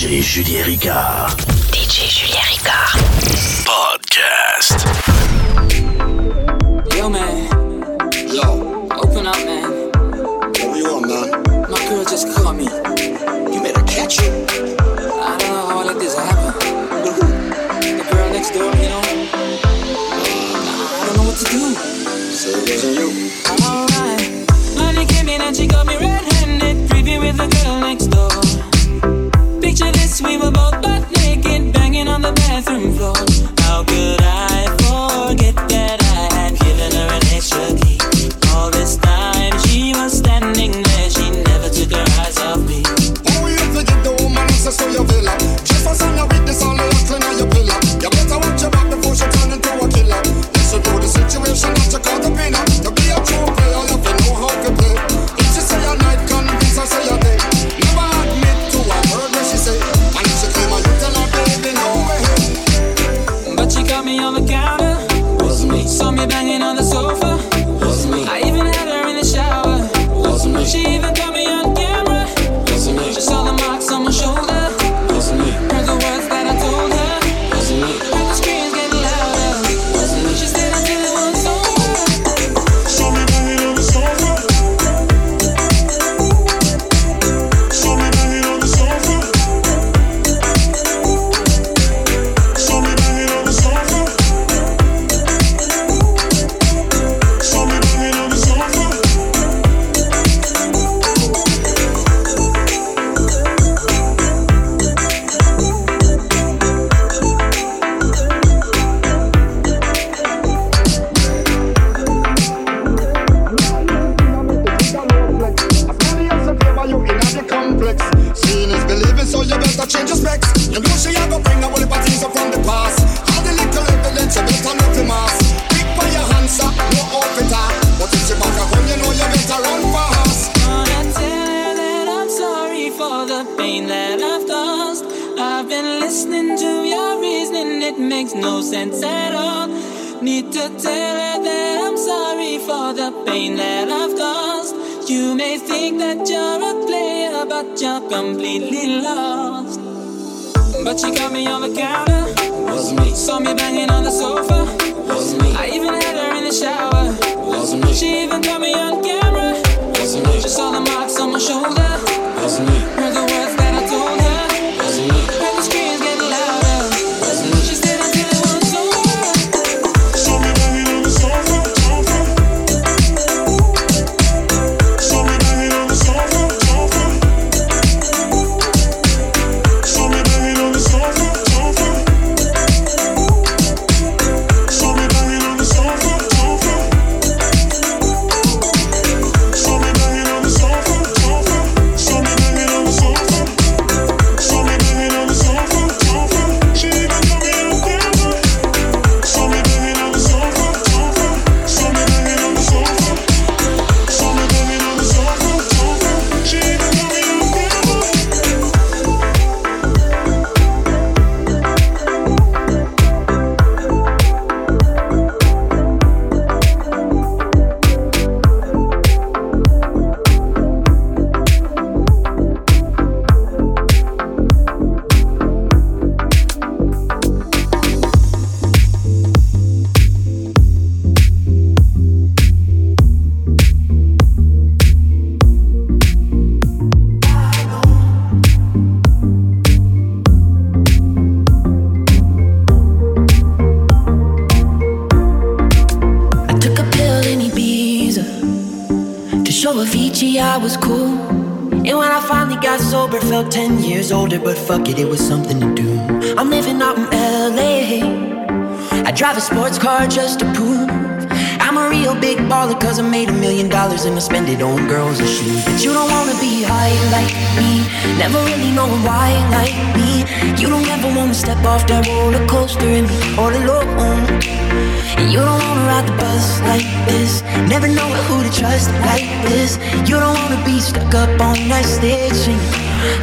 DJ Julien Ricard. DJ Julien Ricard. Podcast. picture this, we were both butt naked, banging on the bathroom floor.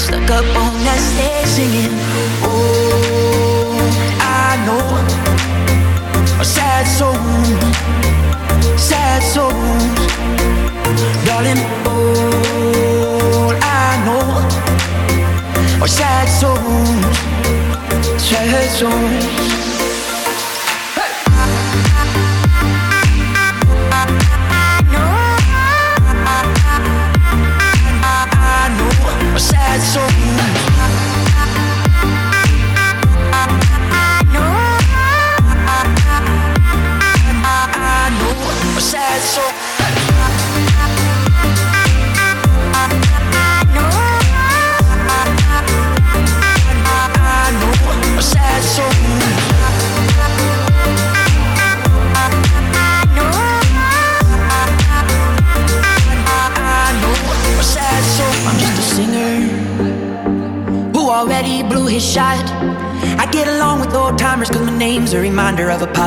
Stuck up on that stage singing. Oh, I know a sad soul, sad soul, darling. Oh, I know are sad souls, sad souls.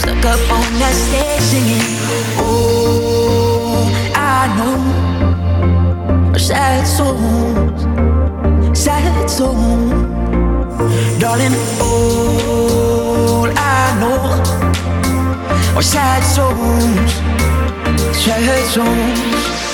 stuck up on that stage singing. Oh, I know our sad songs, sad songs, darling. All I know are sad songs, sad songs.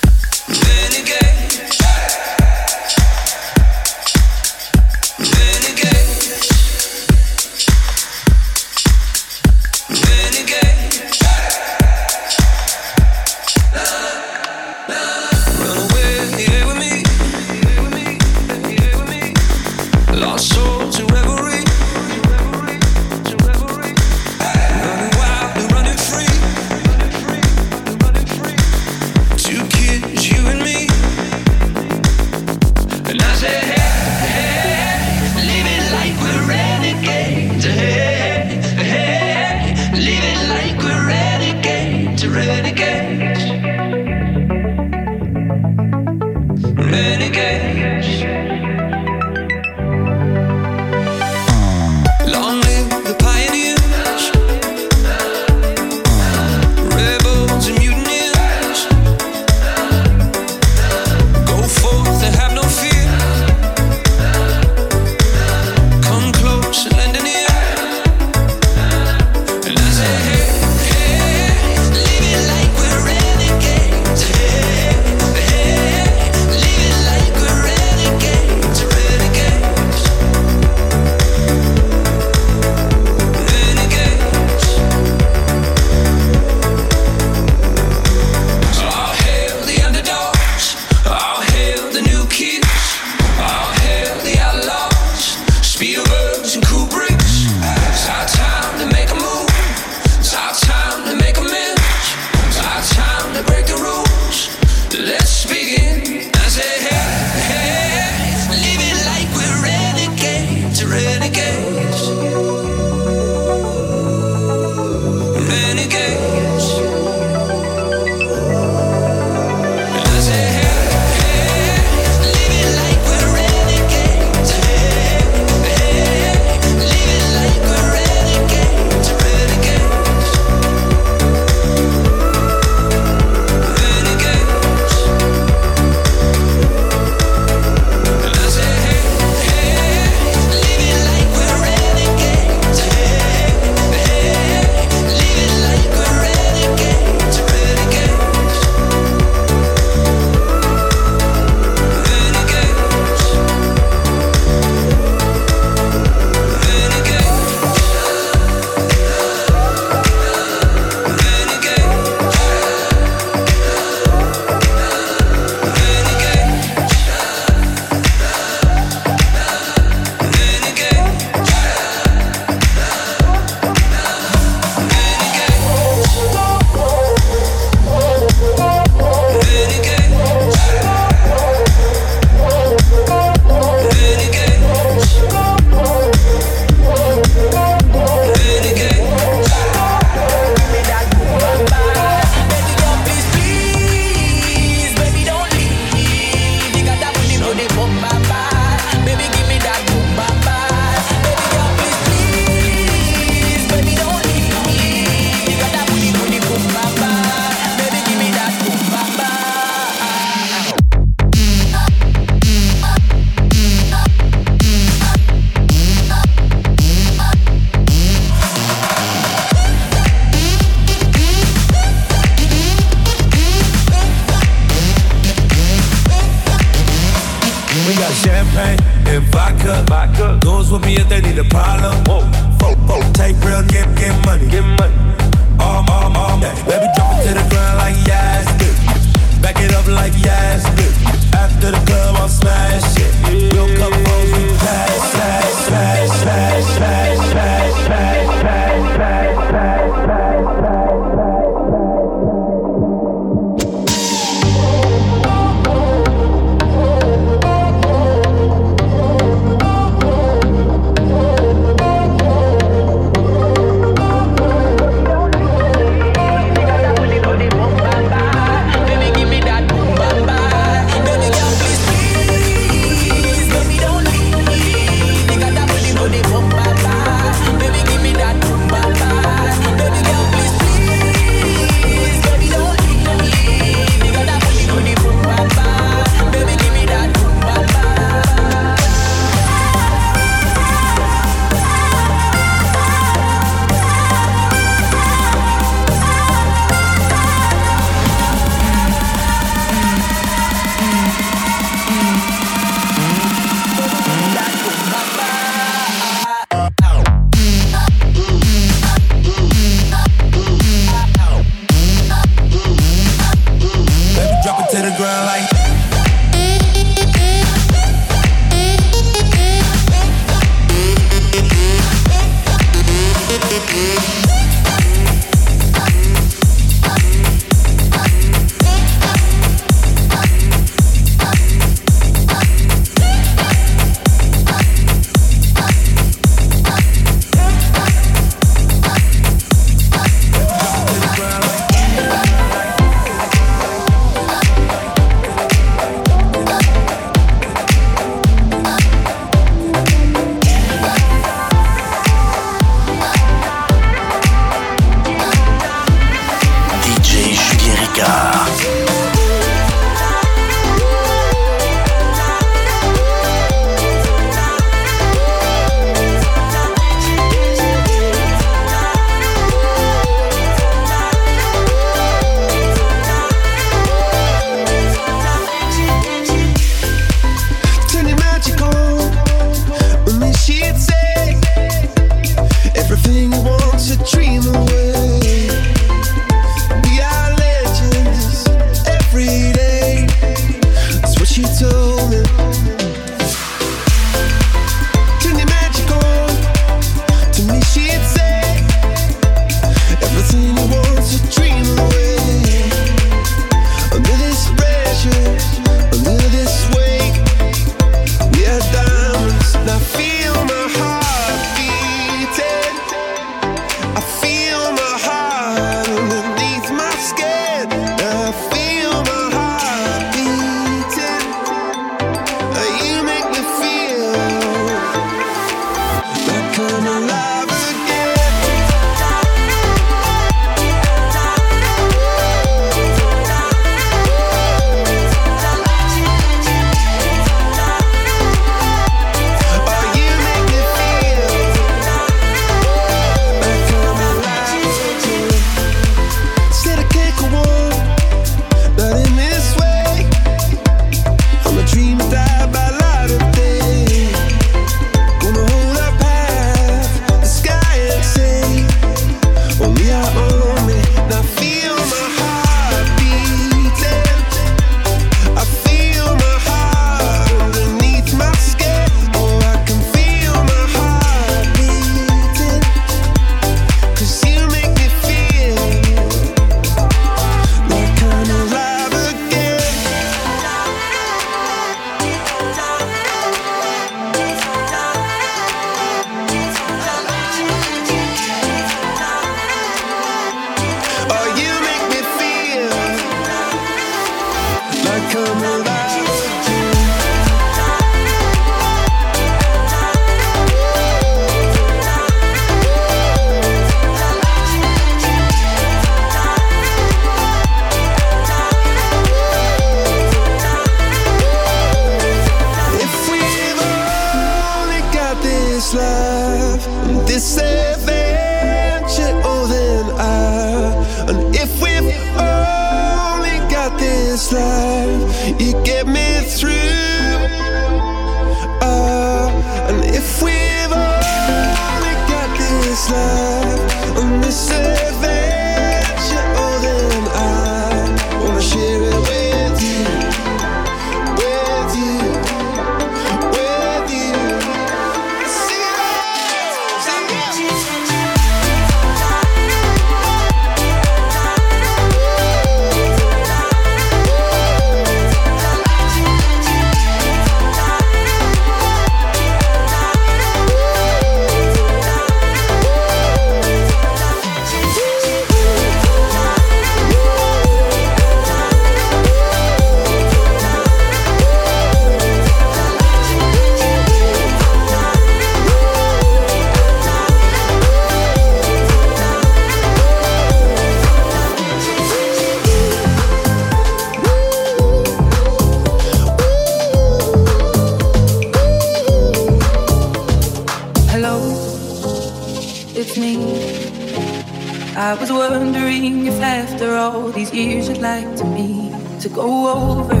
to me to go over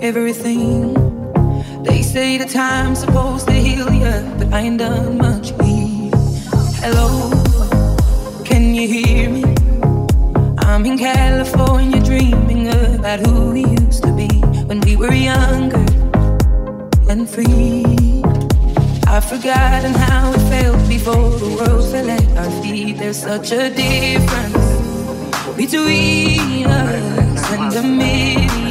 everything. They say the time's supposed to heal you, but I ain't done much. Here. Hello, can you hear me? I'm in California dreaming about who we used to be when we were younger and free. I've forgotten how it felt before the world fell at our feet. There's such a difference between us and the million.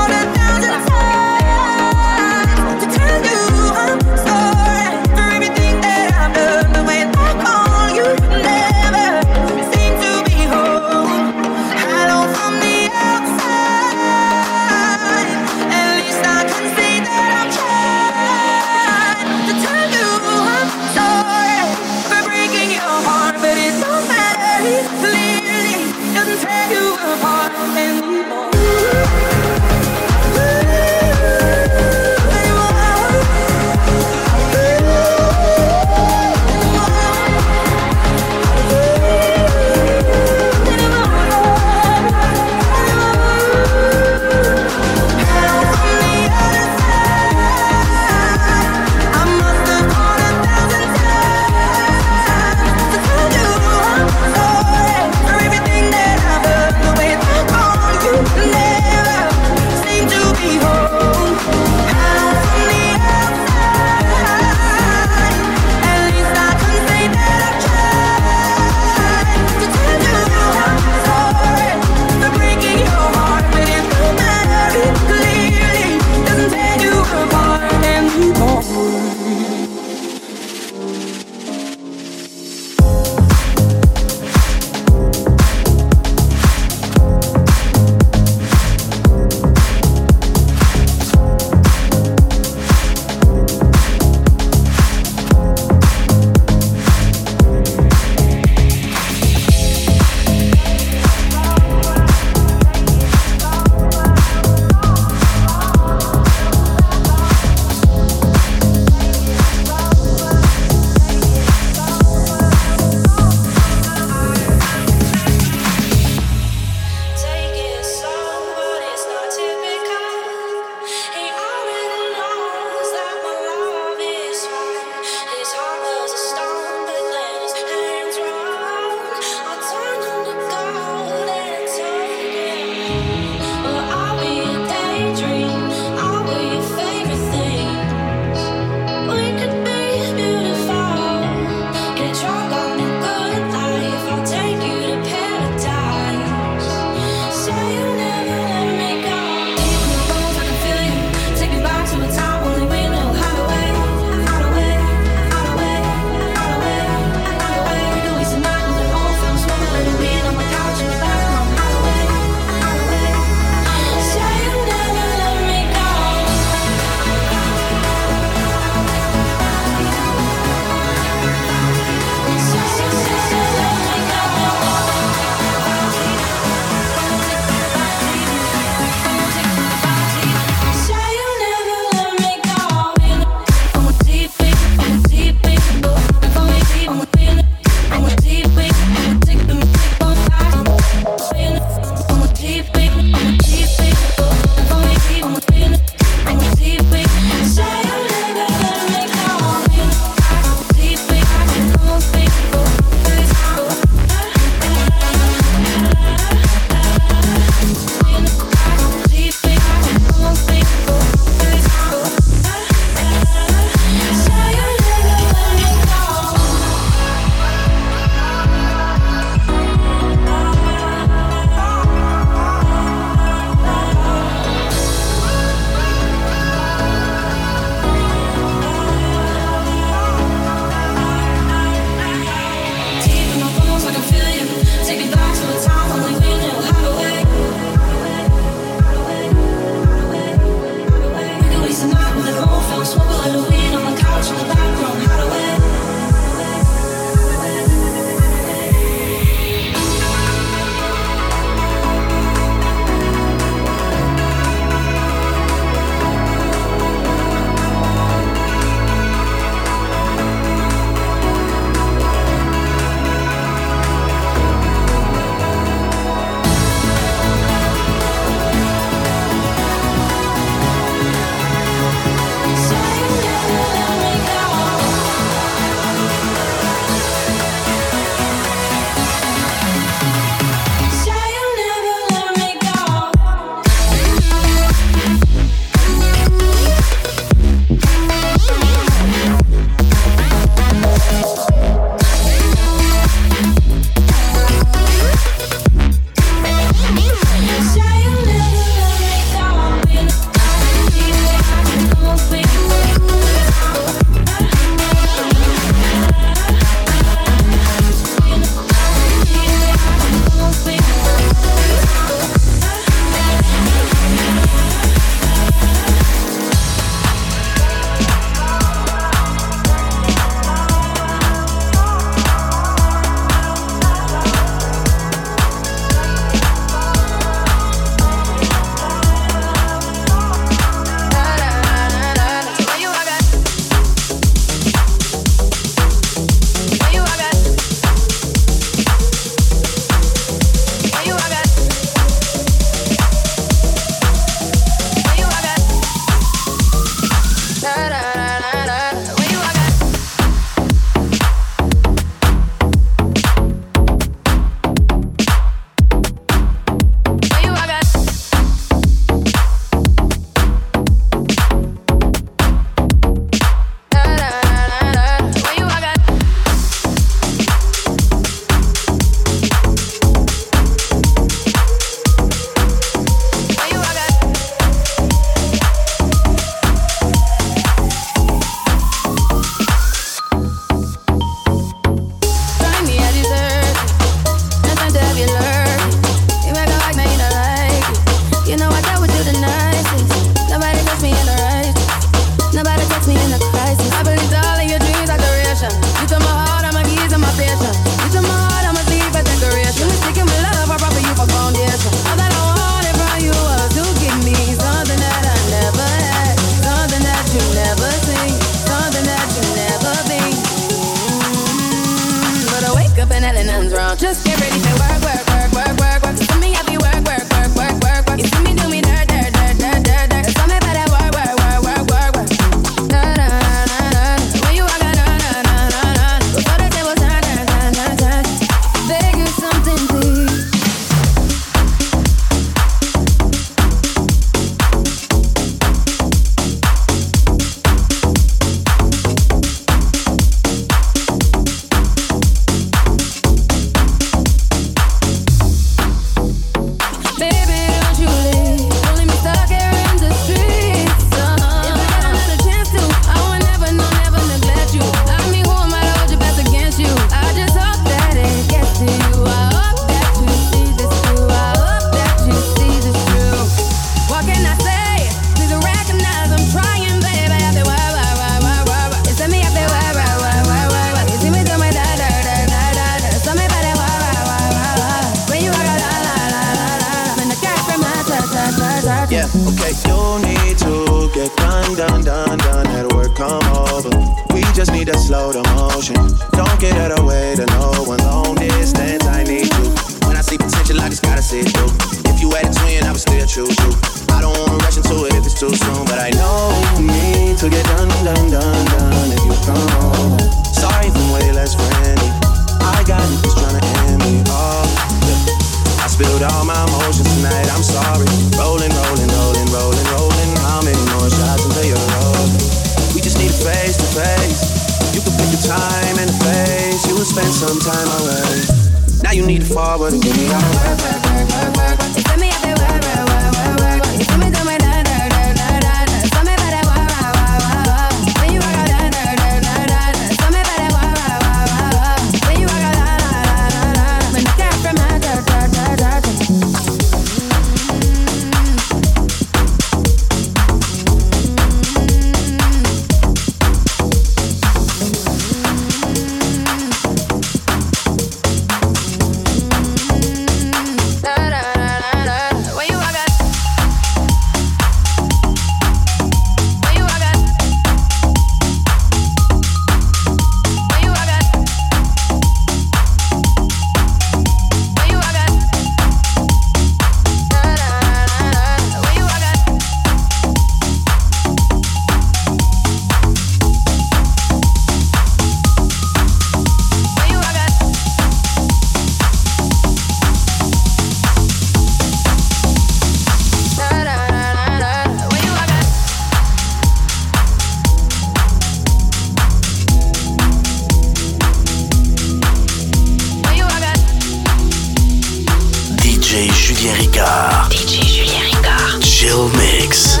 DJ Julien Ricard. DJ Julien Ricard. Chill Mix.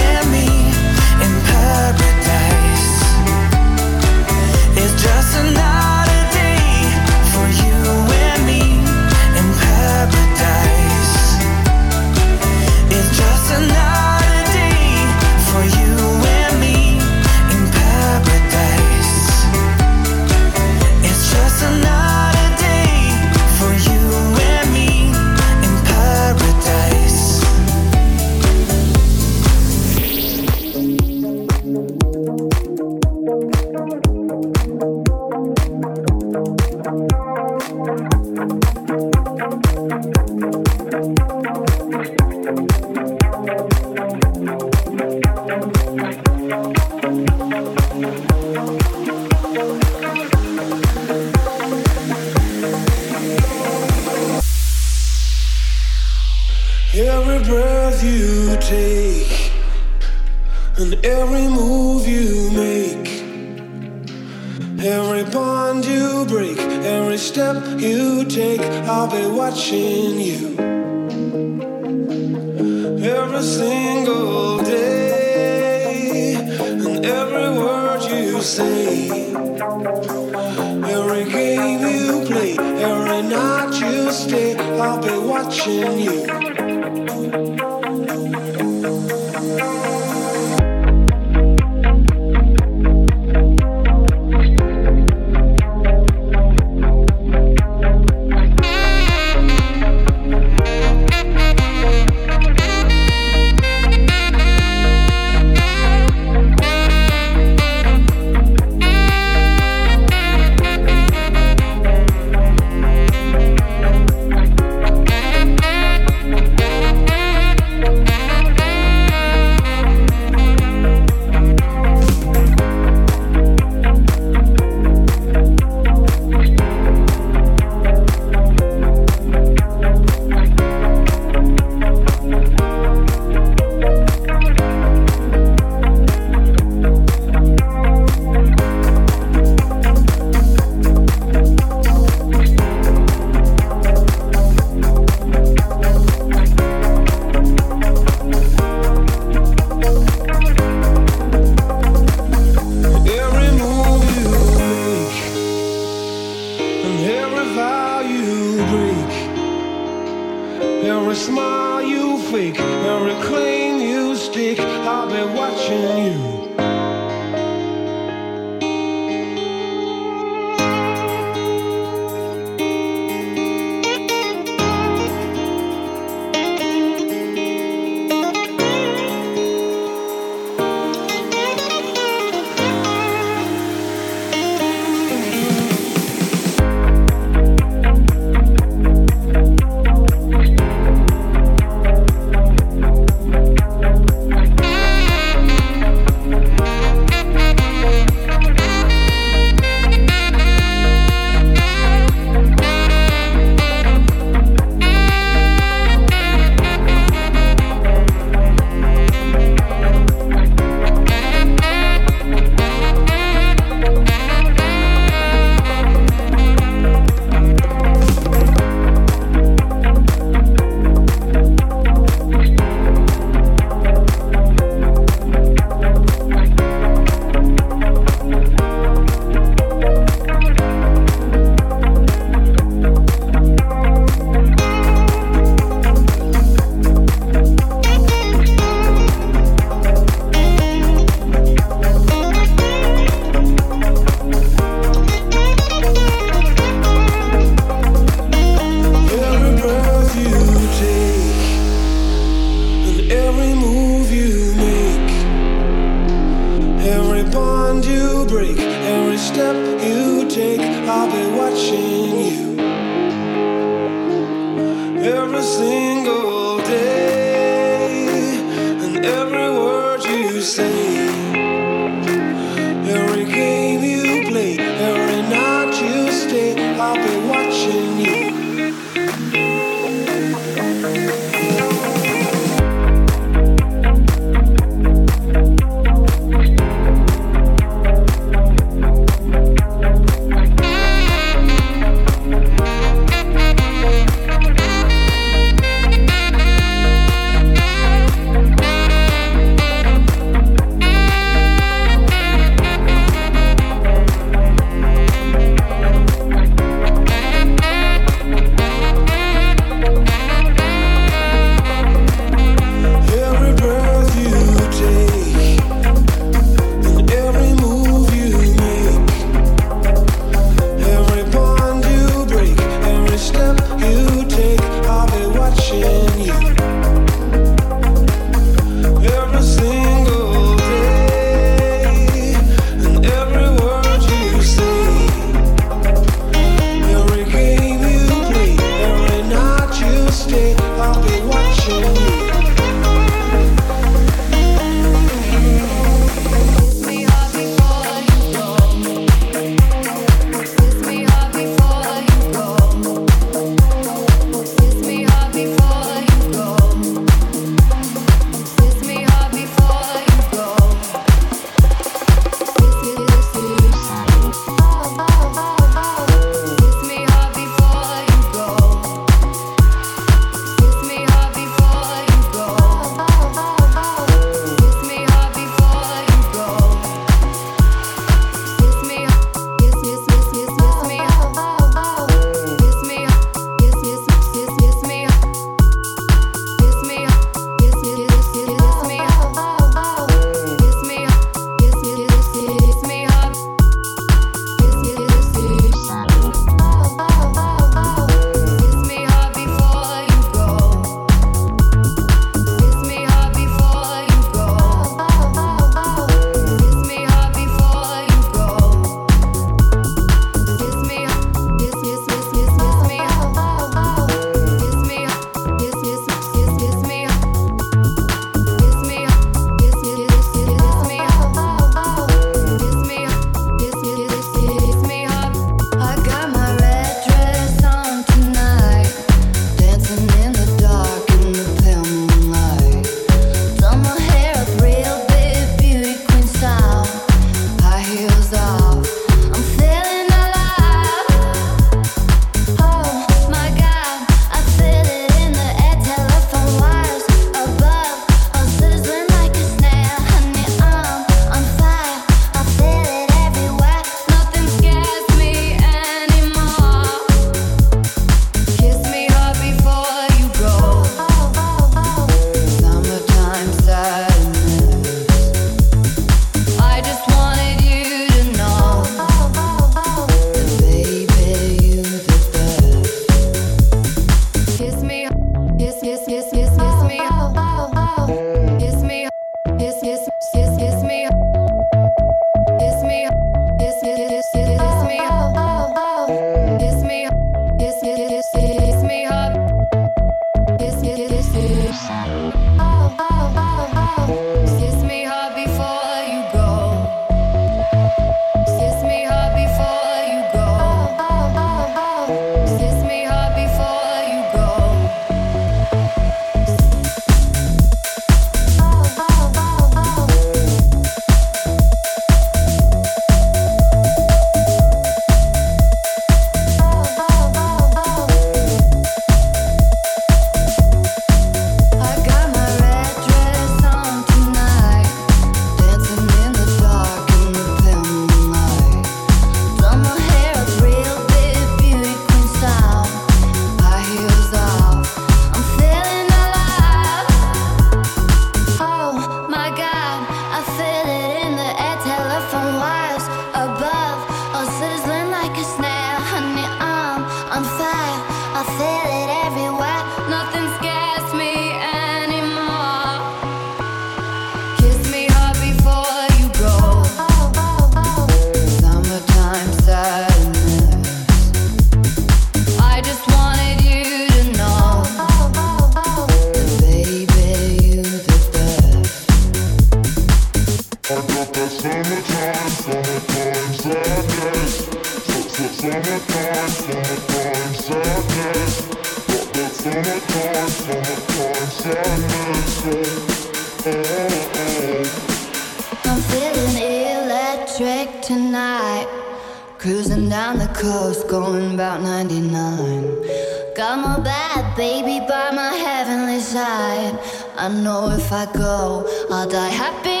I know if I go, I'll die happy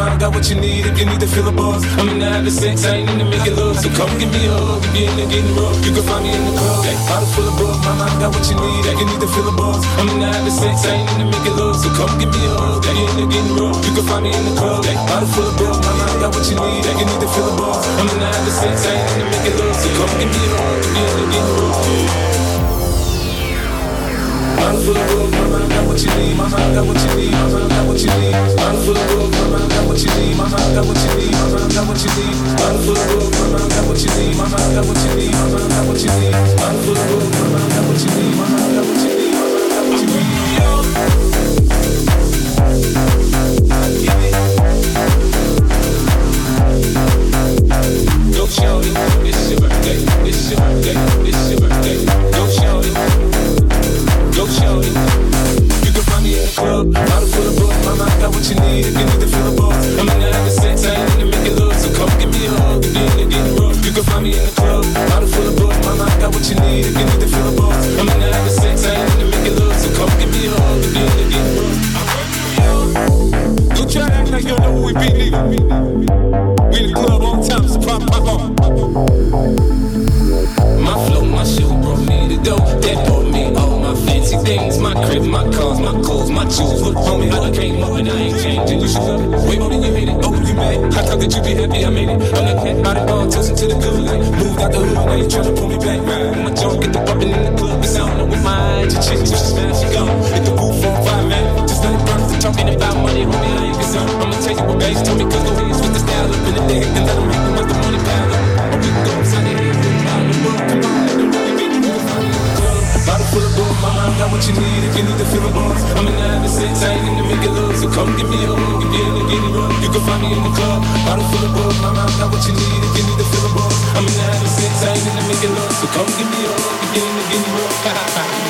mind got what you need if you need to feel a buzz. I'm into having sex, I ain't into making love. So come give me a hug if you're into getting rough. You can find me in the club, hey, bottle full of bug. My mind got what you need if you need to feel a buzz. I'm into having sex, I ain't into making love. So come give me a hug if you're into getting rough. You can find me in the club, hey, bottle full of bug. My mind got what you need if you need to feel a buzz. I'm into having sex, I ain't into making love. So come give me a hug if you're into getting rough. I'm full of gold, mama, got what you need, what you need, mama, got what you need. I'm full of gold, mama, got what you need, mama, got what you need, mama, what you need. I'm full of gold, mama, got what you need, what you need, mama, got what you need. I'm full of gold, mama, got what you need, mama, got what you need, mama, what you need. Don't shout it. It's your birthday. It's your birthday. It's your birthday you. Can find me in the club, bottle full of got what you need if you need the books. I'm in sex, I making love, so come give me a hug. You can find me in the club, bottle full of got what you need if you need. I'm in sex, I making love, so come give me a hug. Try like you know we be. We in the club time, so pop, pop, pop dough. That brought me all my fancy things. My crib, my cars, my clothes, my jewels. Look, homie, how I came up and I ain't changing. You should love it. Way more than you hate it. Oh, you mad? I thought that you be happy I made it. I'm not cat by the bar, toasting to the good life. Moved out the hood, now you tryna pull me back. Right. My junk get the bumping in the club. It's on with my eyes. Your chick, so smash, she gone. Hit the roof on fire, man. Just burn. If talking about money, homie, I ain't concerned. I'ma tell you what banks told me, cause go ahead, switch the style up in the day. And let them them as the money pile full of bug, my mind got what you need if you need to feel a buzz. I'm in the having sex, I ain't into making love, so come give me a hug if you're into getting rough. You can find me in the club, bottle full of bug, my mind got what you need if you need to feel a buzz. I'm in the having sex, I ain't make it love, so come give me a hug if you're into getting rough.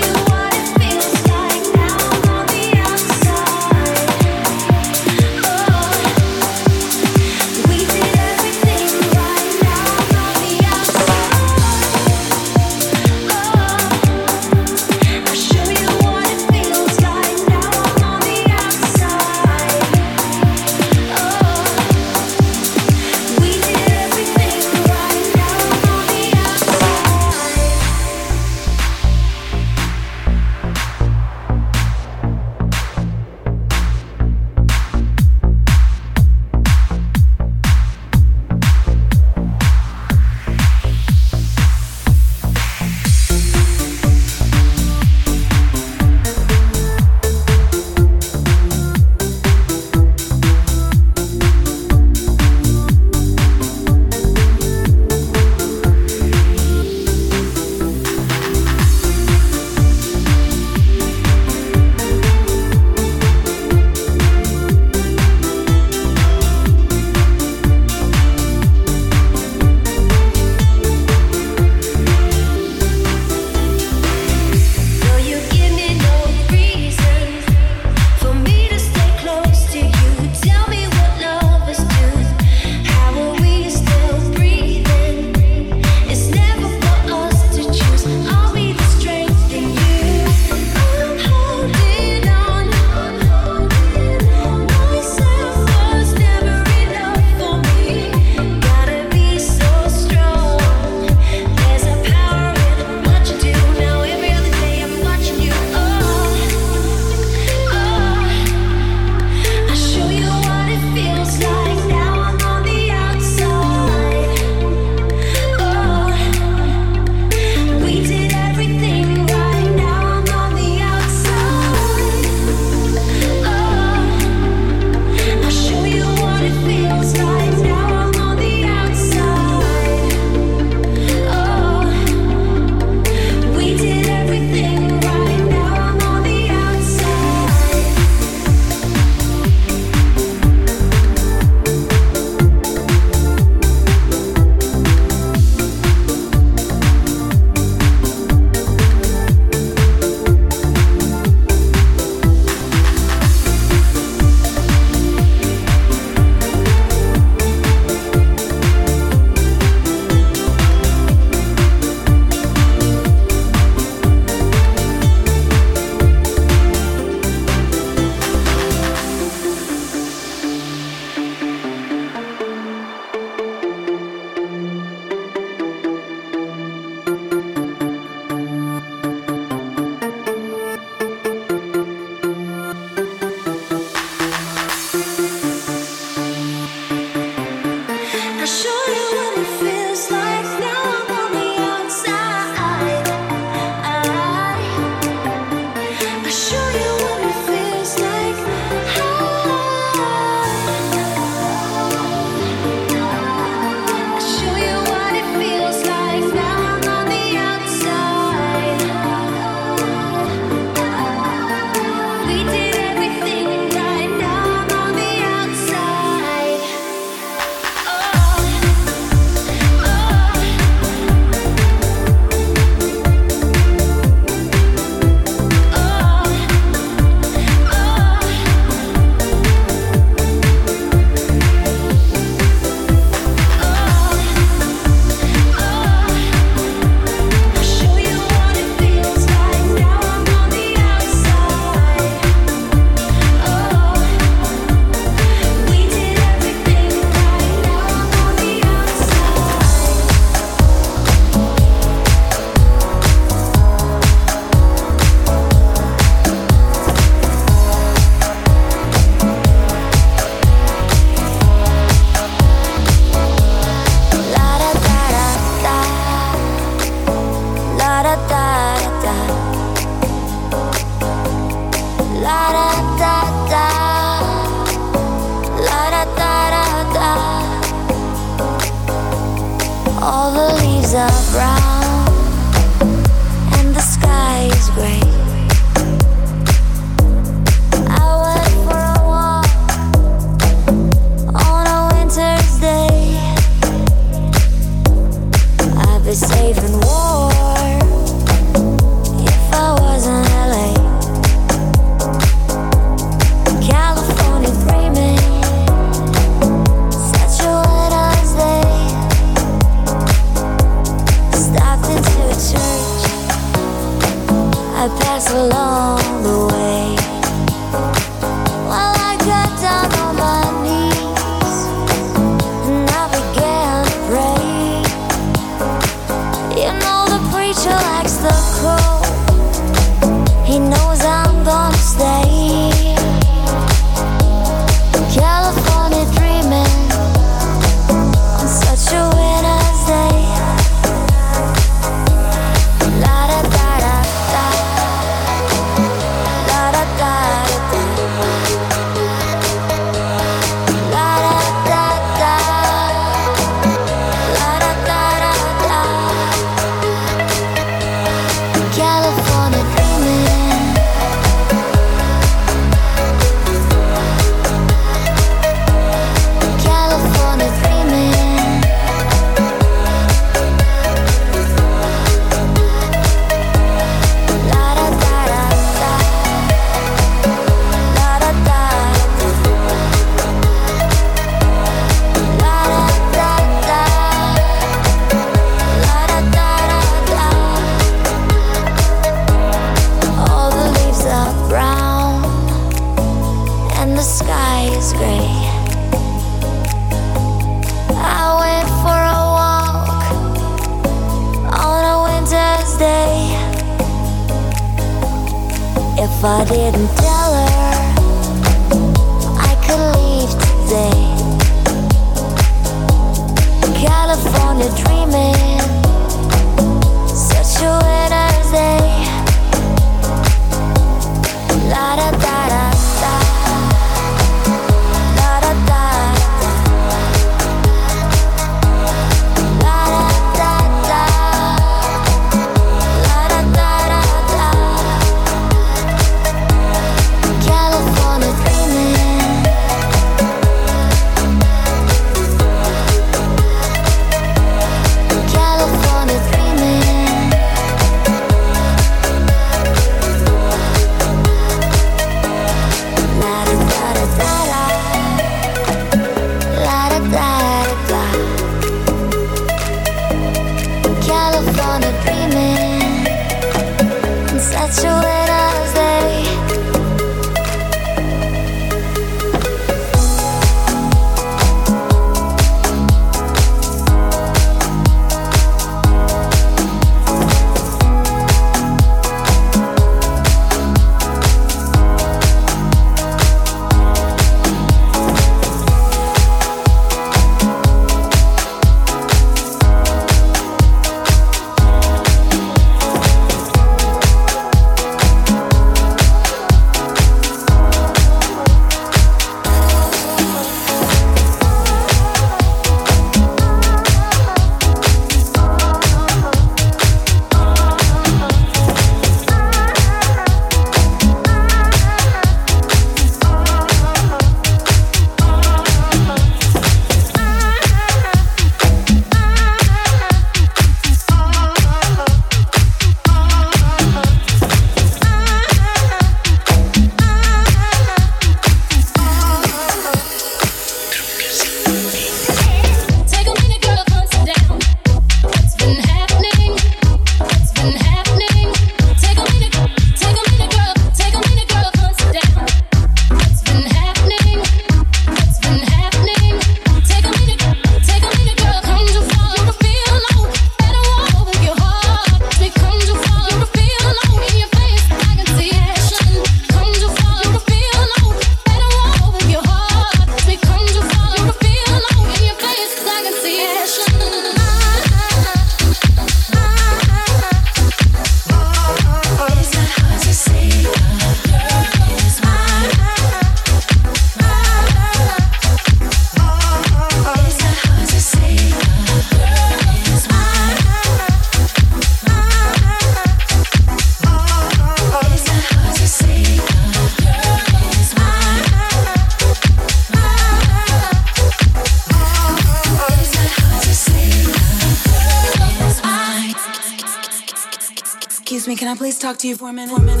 Talk to you for a minute? For a minute,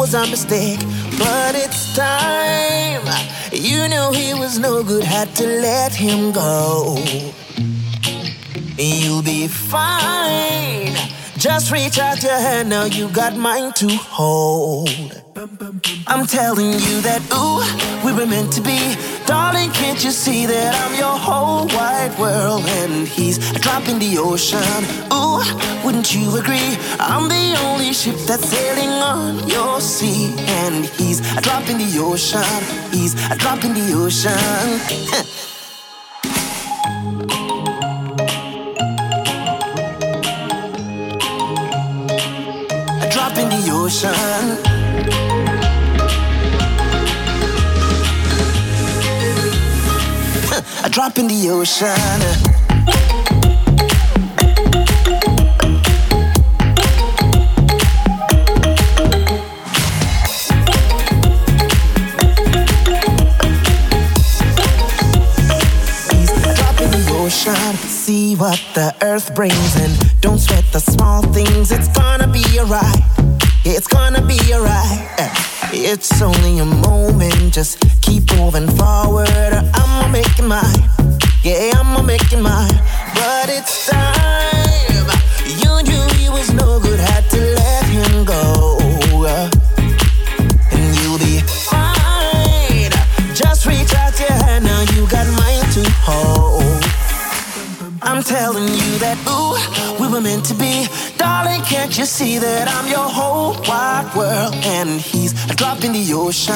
was a mistake, but it's time. You knew he was no good, had to let him go. You'll be fine. Just reach out your hand, now you got mine to hold. I'm telling you that, ooh, we were meant to be. Darling, can't you see that I'm your whole wide world and he's a drop in the ocean? Ooh, wouldn't you agree? I'm the only ship that's sailing on your sea and he's a drop in the ocean. He's a drop in the ocean. a drop in the ocean. a drop in the ocean. See what the earth brings and don't sweat the small things. It's gonna be alright. It's gonna be alright. Eh, It's only a moment. Just keep moving forward. I'ma make it mine. Yeah, I'ma make it mine. But it's time. Telling you that, ooh, we were meant to be. Darling, can't you see that I'm your whole wide world? And he's a drop in the ocean.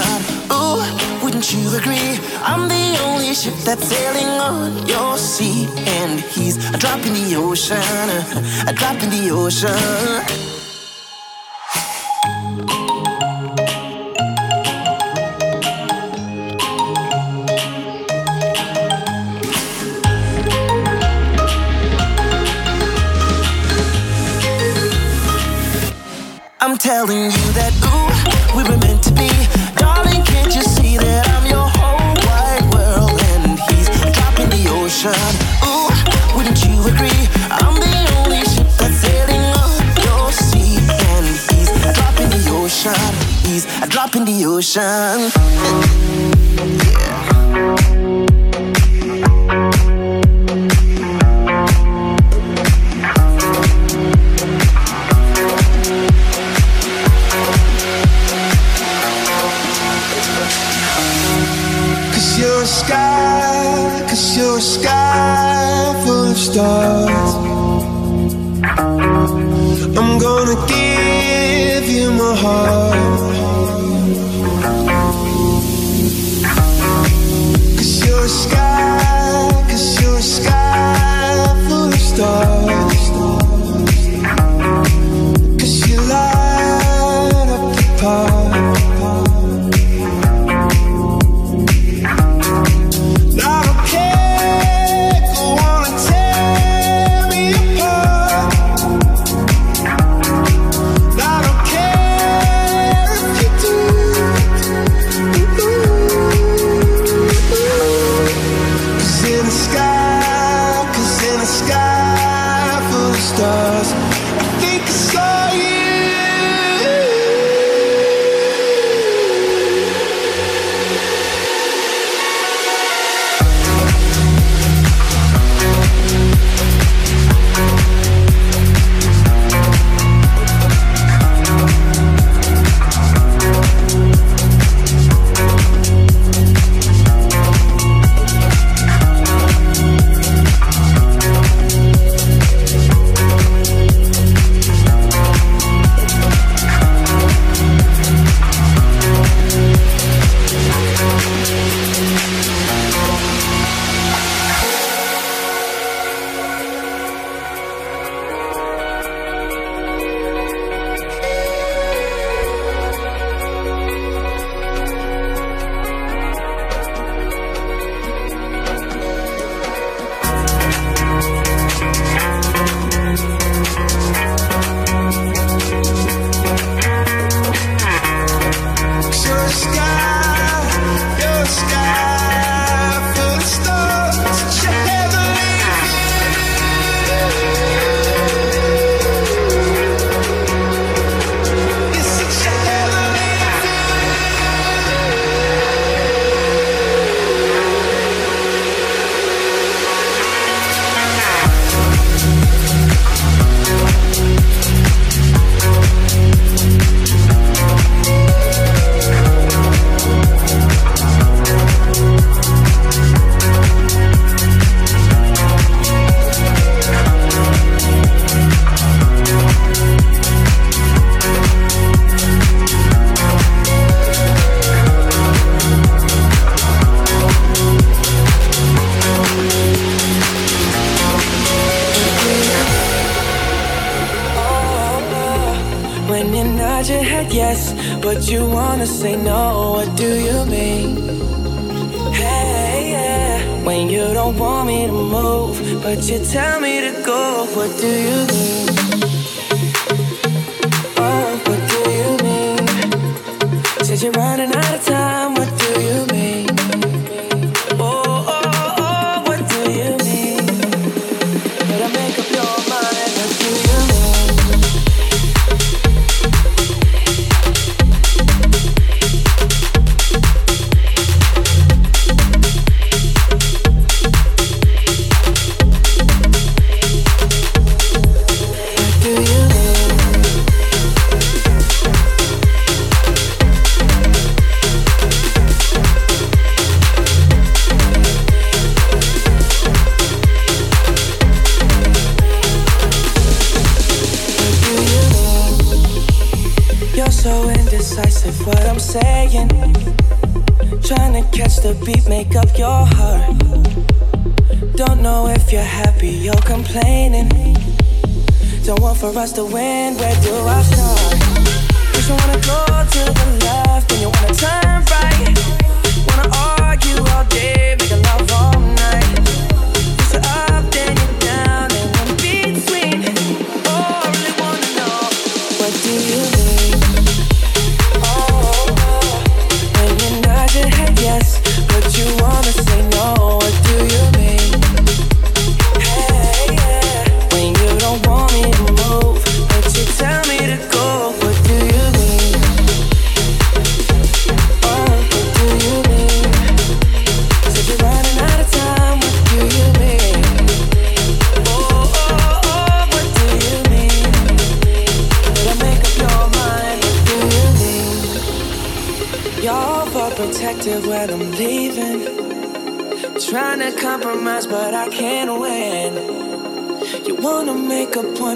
Ooh, wouldn't you agree? I'm the only ship that's sailing on your sea. And he's a drop in the ocean. A drop in the ocean. Telling you that, ooh, we were meant to be. Darling, can't you see that I'm your whole wide world? And he's a drop in the ocean. Ooh, wouldn't you agree? I'm the only ship that's sailing on your sea. And he's a drop in the ocean. He's a drop in the ocean. Cause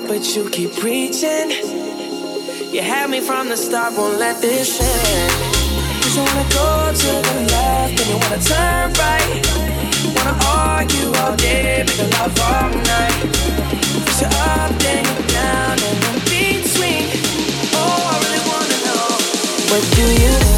but you keep preaching. You had me from the start, won't let this end. Cause I wanna go to the left, and you wanna turn right. Wanna argue all day, make love all night. Push you're up, then you're down, and in between. Oh, I really wanna know what do you?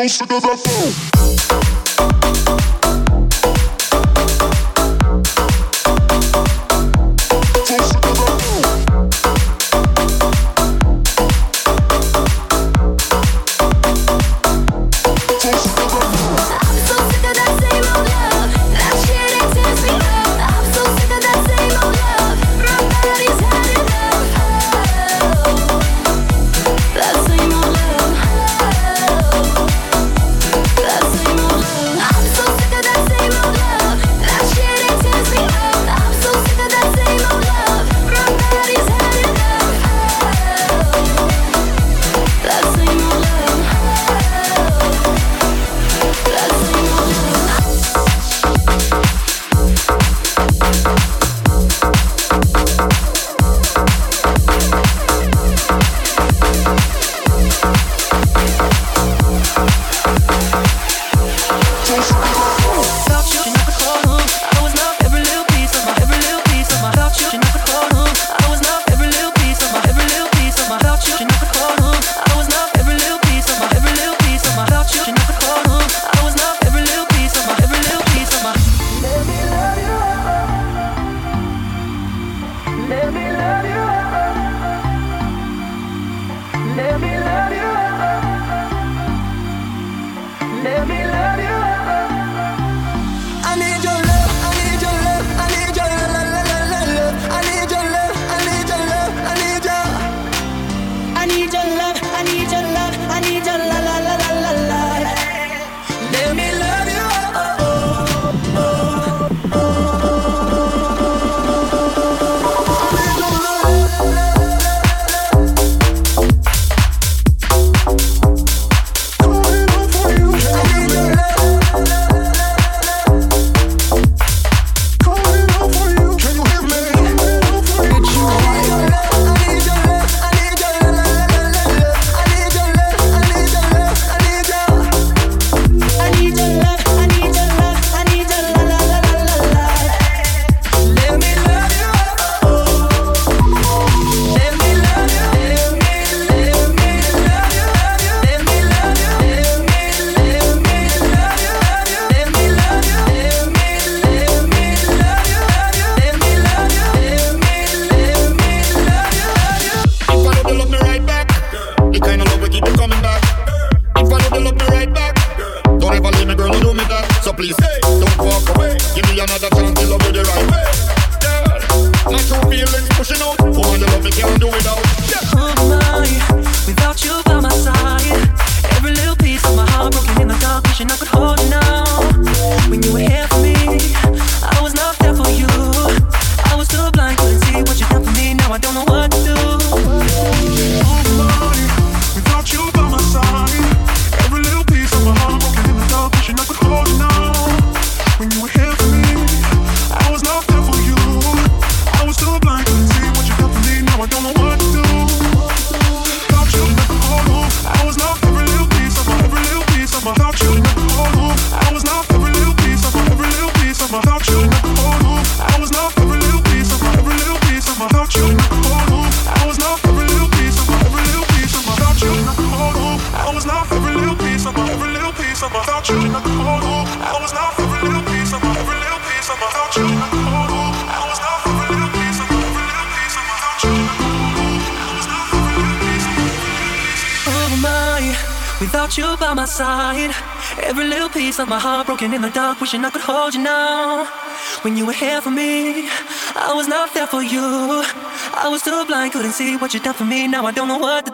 So sick of see what you done for me. Now I don't know what